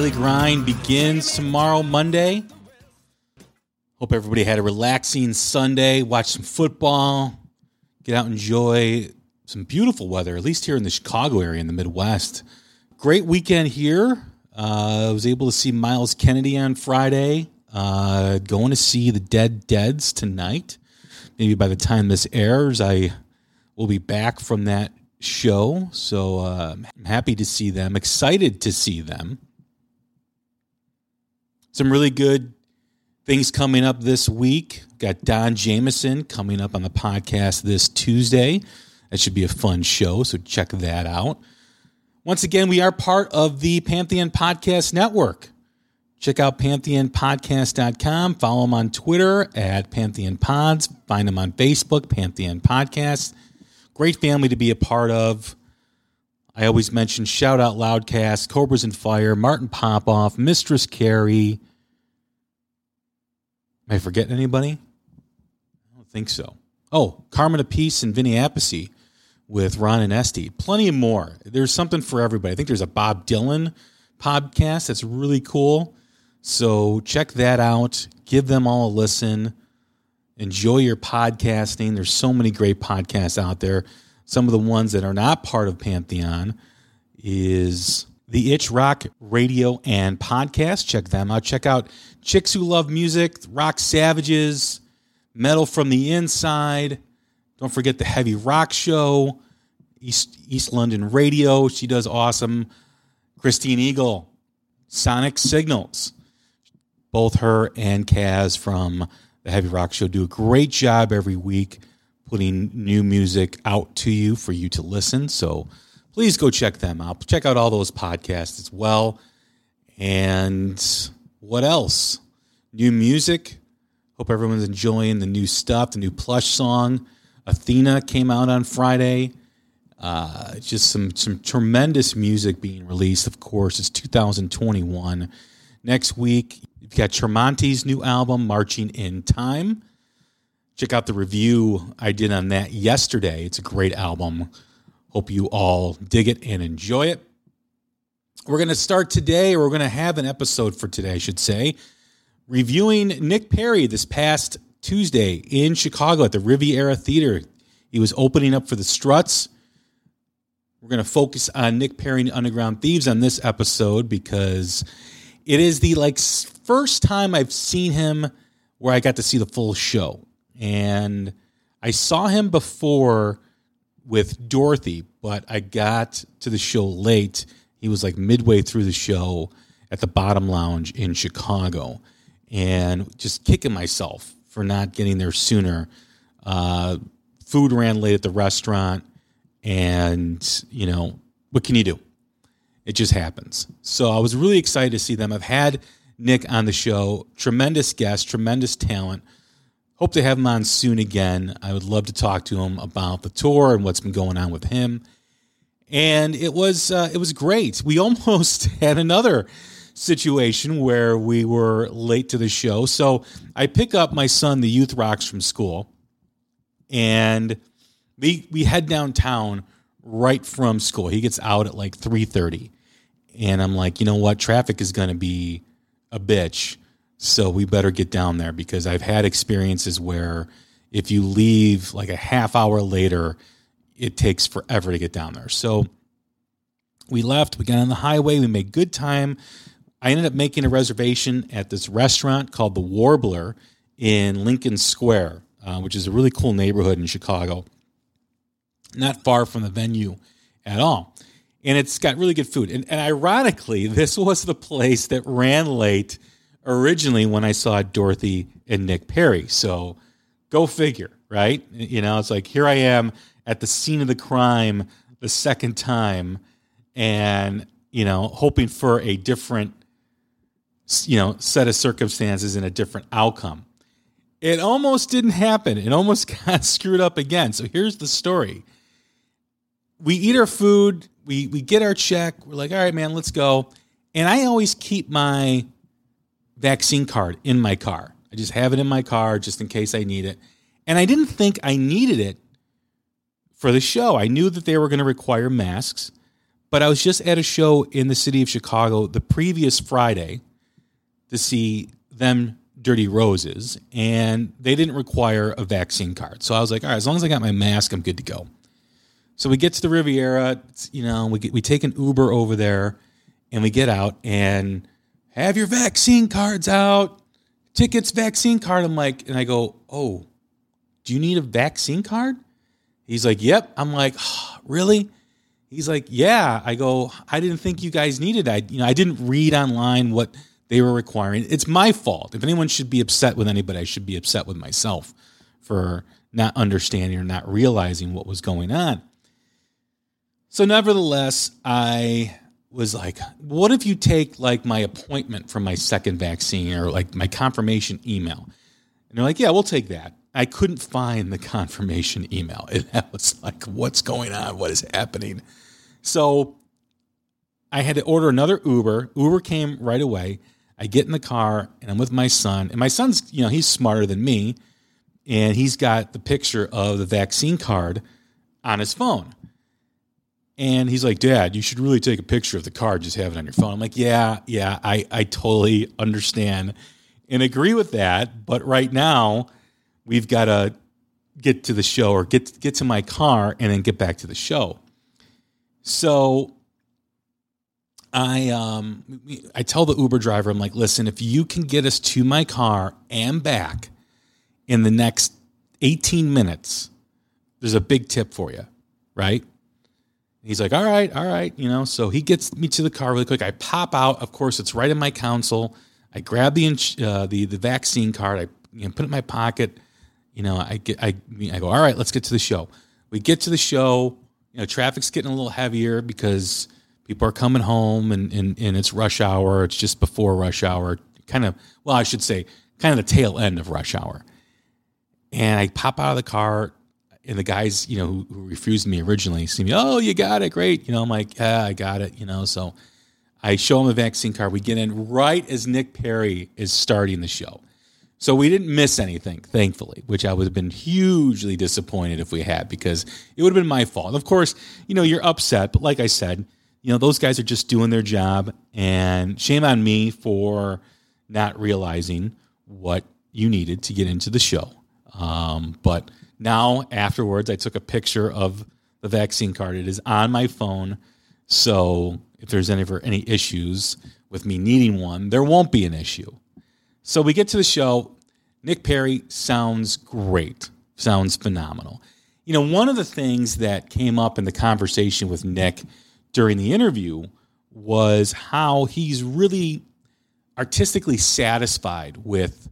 daily grind begins tomorrow, Monday. Hope everybody had a relaxing Sunday. Watch some football. Get out and enjoy some beautiful weather, at least here in the Chicago area in the Midwest. Great weekend here. Uh, I was able to see Myles Kennedy on Friday. Uh, going to see the Dead Deads tonight. Maybe by the time this airs, I will be back from that show. So uh, I'm happy to see them. Excited to see them. Some really good things coming up this week. Got Don Jamieson coming up on the podcast this Tuesday. That should be a fun show, so check that out. Once again, we are part of the Pantheon Podcast Network. Check out pantheonpodcast.com. Follow them on Twitter at Pantheon Pods. Find them on Facebook, Pantheon Podcast. Great family to be a part of. I always mention Shout Out Loudcast, Cobras and Fire, Martin Popoff, Mistress Carrie. Am I forgetting anybody? I don't think so. Oh, Carmine Appice and Vinny Appice with Ron and Esty. Plenty more. There's something for everybody. I think there's a Bob Dylan podcast that's really cool. So check that out. Give them all a listen. Enjoy your podcasting. There's so many great podcasts out there. Some of the ones that are not part of Pantheon is the Itch Rock Radio and Podcast. Check them out. Check out Chicks Who Love Music, Rock Savages, Metal from the Inside. Don't forget the Heavy Rock Show, East East London Radio. She does awesome. Christine Eagle, Sonic Signals. Both her and Kaz from the Heavy Rock Show do a great job every week putting new music out to you for you to listen. So please go check them out. Check out all those podcasts as well. And what else? New music. Hope everyone's enjoying the new stuff, the new plush song. Athena came out on Friday. Uh, just some some tremendous music being released. Of course, it's 2021. Next week, you've got Tremonti's new album, Marching in Time. Check out the review I did on that yesterday. It's a great album. Hope you all dig it and enjoy it. We're going to start today, or we're going to have an episode for today, I should say, reviewing Nick Perri this past Tuesday in Chicago at the Riviera Theater. He was opening up for the Struts. We're going to focus on Nick Perri and Underground Thieves on this episode because it is the like first time I've seen him where I got to see the full show. And I saw him before with Dorothy, but I got to the show late. He was like midway through the show at the Bottom Lounge in Chicago and just kicking myself for not getting there sooner. Uh, food ran late at the restaurant, and you know what can you do? It just happens. So I was really excited to see them. I've had Nick on the show, tremendous guest, tremendous talent. Hope to have him on soon again. I would love to talk to him about the tour and what's been going on with him. And it was uh, it was great. We almost had another situation where we were late to the show. So I pick up my son, the youth rocks from school, and we we head downtown right from school. He gets out at like three thirty, and I'm like, you know what, traffic is going to be a bitch, so we better get down there because I've had experiences where if you leave like a half hour later, it takes forever to get down there. So we left, we got on the highway, we made good time. I ended up making a reservation at this restaurant called the Warbler in Lincoln Square, uh, which is a really cool neighborhood in Chicago, not far from the venue at all. And it's got really good food. And, and ironically, this was the place that ran late originally when I saw Dorothy and Nick Perri. So go figure, right? You know, it's like here I am at the scene of the crime the second time and, you know, hoping for a different, you know, set of circumstances and a different outcome. It almost didn't happen. It almost got screwed up again. So here's the story. We eat our food, we we get our check. We're like, "All right, man, let's go." And I always keep my vaccine card in my car. I just have it in my car just in case I need it. And I didn't think I needed it for the show. I knew that they were going to require masks, but I was just at a show in the city of Chicago the previous Friday to see them Dirty Roses, and they didn't require a vaccine card. So I was like, all right, as long as I got my mask, I'm good to go. So we get to the Riviera, you know, we get, we take an Uber over there, and we get out and have your vaccine cards out, tickets, vaccine card. I'm like, and I go, oh, do you need a vaccine card? He's like, yep. I'm like, oh, really? He's like, yeah. I go, I didn't think you guys needed. I, you know, I didn't read online what they were requiring. It's my fault. If anyone should be upset with anybody, I should be upset with myself for not understanding or not realizing what was going on. So, nevertheless, I was like, what if you take like my appointment for my second vaccine or like my confirmation email? And they're like, yeah, we'll take that. I couldn't find the confirmation email. And I was like, what's going on? What is happening? So I had to order another Uber. Uber came right away. I get in the car and I'm with my son. And my son's, you know, he's smarter than me. And he's got the picture of the vaccine card on his phone. And he's like, Dad, you should really take a picture of the car, just have it on your phone. I'm like, Yeah, yeah, I, I totally understand and agree with that. But right now, we've got to get to the show or get get to my car and then get back to the show. So I um I tell the Uber driver I'm like, "Listen, if you can get us to my car and back in the next 18 minutes, there's a big tip for you." Right? He's like, "All right, all right, you know." So he gets me to the car really quick. I pop out. Of course, it's right in my console. I grab the uh, the the vaccine card. I you know, put it in my pocket you know, I get, I, I go, all right, let's get to the show. We get to the show. You know, traffic's getting a little heavier because people are coming home and, and, and it's rush hour. It's just before rush hour. Kind of, well, I should say, kind of the tail end of rush hour. And I pop out of the car, and the guys, you know, who, who refused me originally see me, oh, you got it, great. You know, I'm like, yeah, I got it, you know. So I show them the vaccine card. We get in right as Nick Perri is starting the show. So we didn't miss anything, thankfully, which I would have been hugely disappointed if we had because it would have been my fault. Of course, you know, you're upset, but like I said, you know, those guys are just doing their job and shame on me for not realizing what you needed to get into the show. Um, but now afterwards, I took a picture of the vaccine card. It is on my phone. So if there's ever any issues with me needing one, there won't be an issue. So we get to the show. Nick Perri sounds great, sounds phenomenal. You know, one of the things that came up in the conversation with Nick during the interview was how he's really artistically satisfied with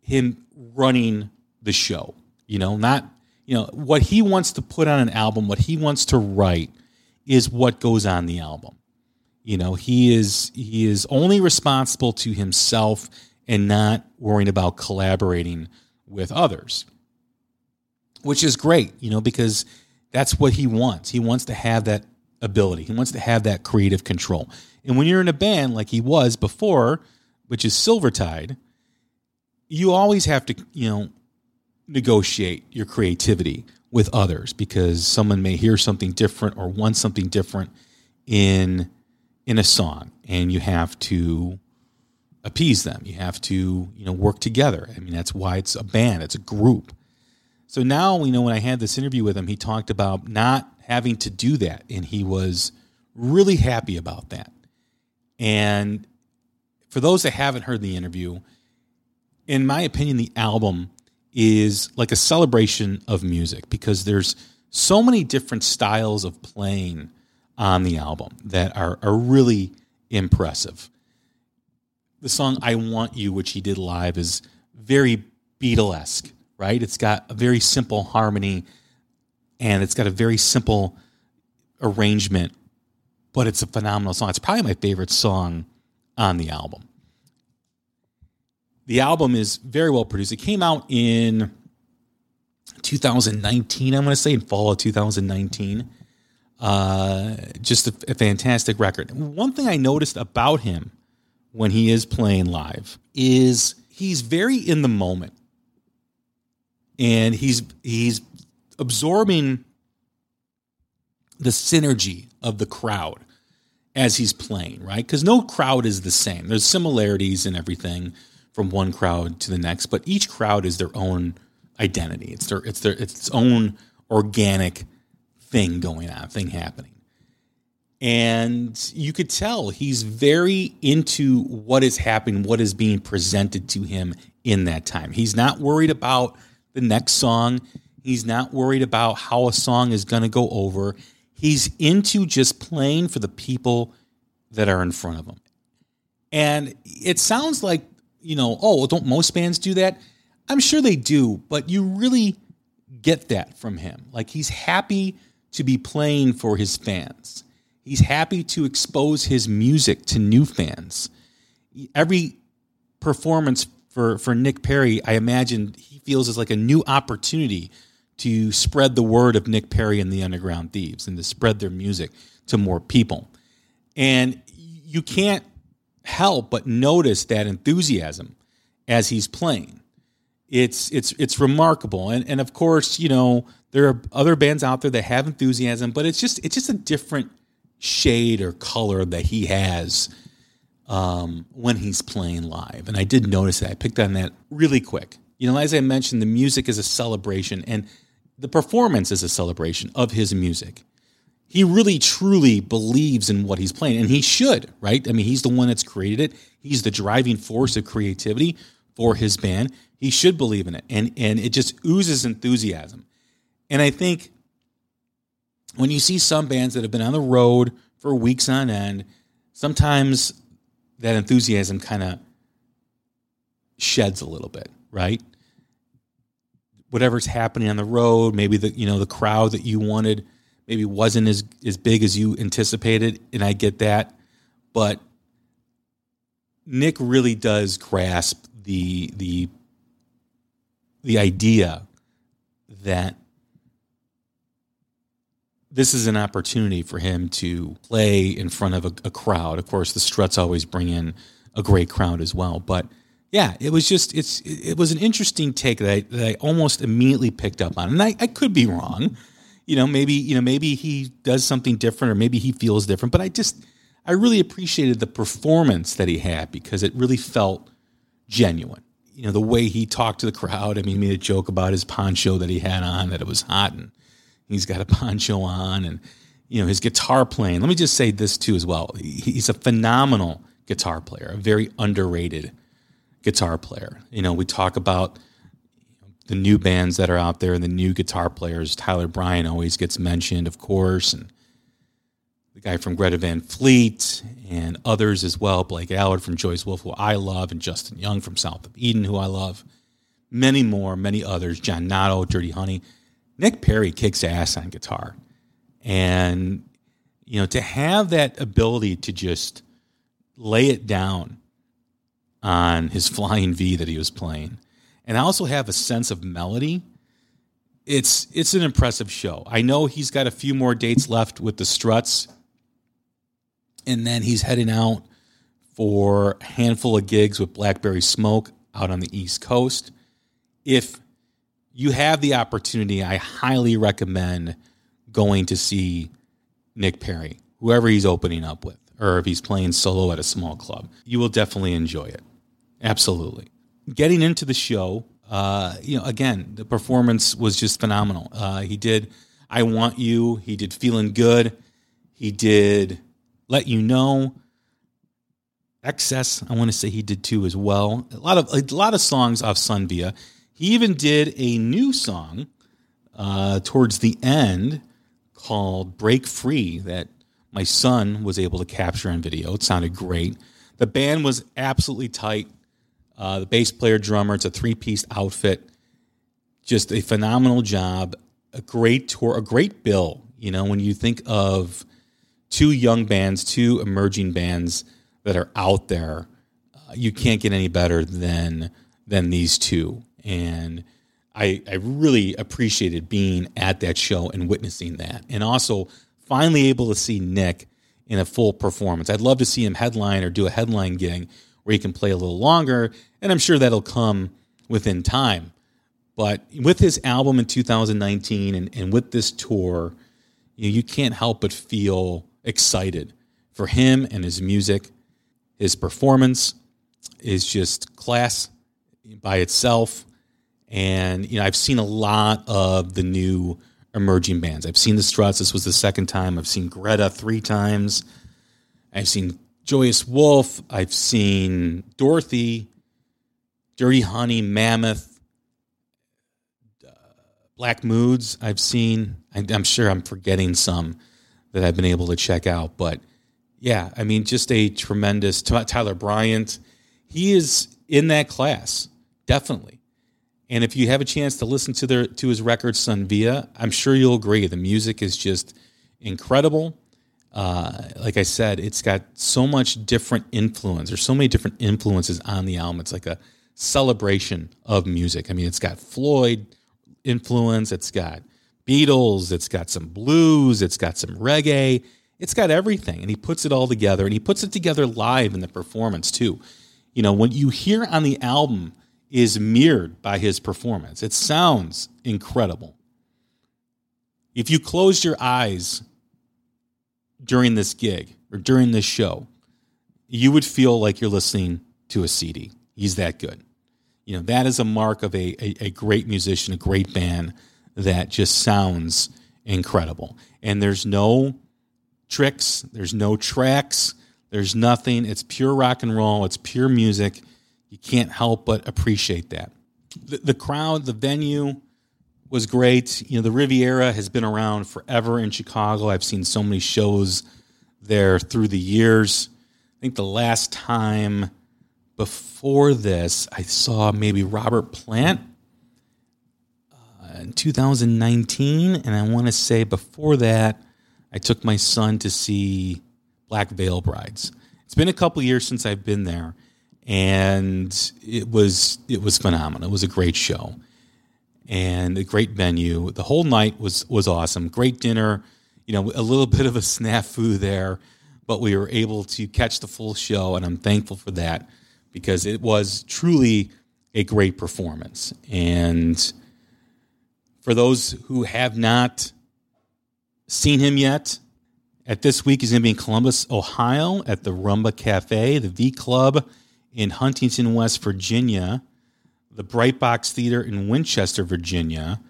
him running the show. You know, not, you know, what he wants to put on an album, what he wants to write is what goes on the album. You know, he is he is only responsible to himself and not worrying about collaborating with others, which is great, you know, because that's what he wants. He wants to have that ability, he wants to have that creative control. And when you're in a band like he was before, which is Silvertide, you always have to, you know, negotiate your creativity with others because someone may hear something different or want something different in in a song and you have to appease them. You have to, you know, work together. I mean, that's why it's a band, it's a group. So now, you know, when I had this interview with him, he talked about not having to do that. And he was really happy about that. And for those that haven't heard the interview, in my opinion, the album is like a celebration of music because there's so many different styles of playing on the album that are, are really impressive the song "I Want You," which he did live, is very Beatlesque, right? It's got a very simple harmony, and it's got a very simple arrangement, but it's a phenomenal song. It's probably my favorite song on the album. The album is very well produced. It came out in 2019, I'm going to say in fall of 2019. Uh, just a, a fantastic record. One thing I noticed about him when he is playing live is he's very in the moment and he's he's absorbing the synergy of the crowd as he's playing right because no crowd is the same there's similarities in everything from one crowd to the next but each crowd is their own identity it's their it's their it's its own organic thing going on thing happening and you could tell he's very into what is happening, what is being presented to him in that time. He's not worried about the next song. He's not worried about how a song is going to go over. He's into just playing for the people that are in front of him. And it sounds like, you know, oh, don't most bands do that? I'm sure they do, but you really get that from him. Like he's happy to be playing for his fans He's happy to expose his music to new fans. Every performance for, for Nick Perri, I imagine he feels is like a new opportunity to spread the word of Nick Perri and the Underground Thieves and to spread their music to more people. And you can't help but notice that enthusiasm as he's playing. It's it's it's remarkable. And and of course, you know, there are other bands out there that have enthusiasm, but it's just it's just a different shade or color that he has um, when he's playing live. And I did notice that. I picked on that really quick. You know, as I mentioned, the music is a celebration and the performance is a celebration of his music. He really truly believes in what he's playing, and he should, right? I mean, he's the one that's created it. He's the driving force of creativity for his band. He should believe in it, and and it just oozes enthusiasm. And I think when you see some bands that have been on the road for weeks on end, sometimes that enthusiasm kind of sheds a little bit, right? Whatever's happening on the road, maybe the you know the crowd that you wanted maybe wasn't as as big as you anticipated, and I get that, but Nick really does grasp the the the idea that this is an opportunity for him to play in front of a, a, crowd. Of course, the Struts always bring in a great crowd as well. But yeah, it was just it's it was an interesting take that I, that I almost immediately picked up on, and I, I could be wrong. You know, maybe you know maybe he does something different, or maybe he feels different. But I just I really appreciated the performance that he had because it really felt genuine. You know, the way he talked to the crowd. I mean, he made a joke about his poncho that he had on that it was hot and He's got a poncho on and you know his guitar playing. Let me just say this too as well. He's a phenomenal guitar player, a very underrated guitar player. You know, we talk about the new bands that are out there and the new guitar players. Tyler Bryant always gets mentioned, of course, and the guy from Greta Van Fleet and others as well. Blake Allard from Joyous Wolf, who I love, and Justin Young from South of Eden, who I love. Many more, many others. John Notto, Dirty Honey. Nick Perri kicks ass on guitar. And, you know, to have that ability to just lay it down on his flying V that he was playing, and I also have a sense of melody, it's it's an impressive show. I know he's got a few more dates left with the Struts, and then he's heading out for a handful of gigs with Blackberry Smoke out on the East Coast. If you have the opportunity, I highly recommend going to see Nick Perri, whoever he's opening up with, or if he's playing solo at a small club. You will definitely enjoy it. Absolutely. Getting into the show, uh, you know, again, the performance was just phenomenal. Uh, he did I Want You, he did Feeling Good, he did Let You Know. Excess, I want to say he did too as well. A lot of a lot of songs off Sun Via. He even did a new song uh, towards the end called Break Free that my son was able to capture on video. It sounded great. The band was absolutely tight. Uh, the bass player, drummer, it's a three piece outfit. Just a phenomenal job. A great tour, a great bill. You know, when you think of two young bands, two emerging bands that are out there, uh, you can't get any better than than these two. And I, I really appreciated being at that show and witnessing that, and also finally able to see Nick in a full performance. I'd love to see him headline or do a headline gig where he can play a little longer, and I'm sure that'll come within time. But with his album in 2019 and, and with this tour, you, know, you can't help but feel excited for him and his music. His performance is just class by itself. And you know, I've seen a lot of the new emerging bands. I've seen the Struts. This was the second time. I've seen Greta three times. I've seen Joyous Wolf. I've seen Dorothy, Dirty Honey, Mammoth, uh, Black Moods. I've seen. I'm sure I'm forgetting some that I've been able to check out, but yeah, I mean, just a tremendous Tyler Bryant. He is in that class, definitely. And if you have a chance to listen to their to his record Sun Via, I'm sure you'll agree. The music is just incredible. Uh, like I said, it's got so much different influence. There's so many different influences on the album. It's like a celebration of music. I mean, it's got Floyd influence. It's got Beatles. It's got some blues. It's got some reggae. It's got everything, and he puts it all together. And he puts it together live in the performance too. You know, what you hear on the album is mirrored by his performance. It sounds incredible. If you closed your eyes during this gig or during this show, you would feel like you're listening to a CD. He's that good. You know, that is a mark of a, a, a great musician, a great band that just sounds incredible. And there's no tricks, there's no tracks, there's nothing. It's pure rock and roll, it's pure music you can't help but appreciate that. The, the crowd, the venue was great. You know, the Riviera has been around forever in Chicago. I've seen so many shows there through the years. I think the last time before this, I saw maybe Robert Plant uh, in 2019. And I want to say before that, I took my son to see Black Veil Brides. It's been a couple years since I've been there and it was it was phenomenal. It was a great show and a great venue. The whole night was was awesome. Great dinner. You know, a little bit of a snafu there, but we were able to catch the full show, and I'm thankful for that because it was truly a great performance. And for those who have not seen him yet, at this week he's going to be in Columbus, Ohio, at the Rumba Cafe, the V Club in Huntington, West Virginia, the Bright Box Theater in Winchester, Virginia,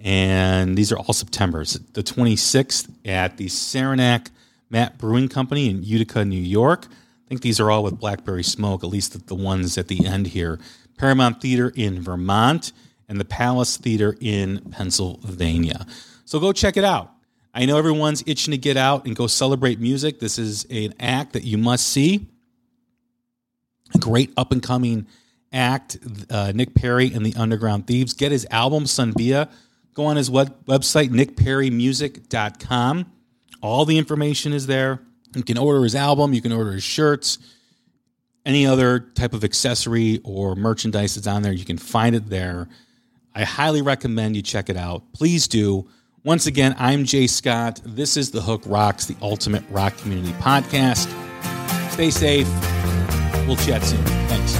and these are all September's. The 26th at the Saranac Matt Brewing Company in Utica, New York. I think these are all with Blackberry Smoke, at least the ones at the end here. Paramount Theater in Vermont and the Palace Theater in Pennsylvania. So go check it out. I know everyone's itching to get out and go celebrate music. This is an act that you must see a great up and coming act, uh, Nick Perri and the Underground Thieves. Get his album, Sun Via. Go on his web- website, nickperrimusic.com. All the information is there. You can order his album, you can order his shirts, any other type of accessory or merchandise that's on there. You can find it there. I highly recommend you check it out. Please do. Once again, I'm Jay Scott. This is The Hook Rocks, the ultimate rock community podcast. Stay safe We'll chat soon. Thanks.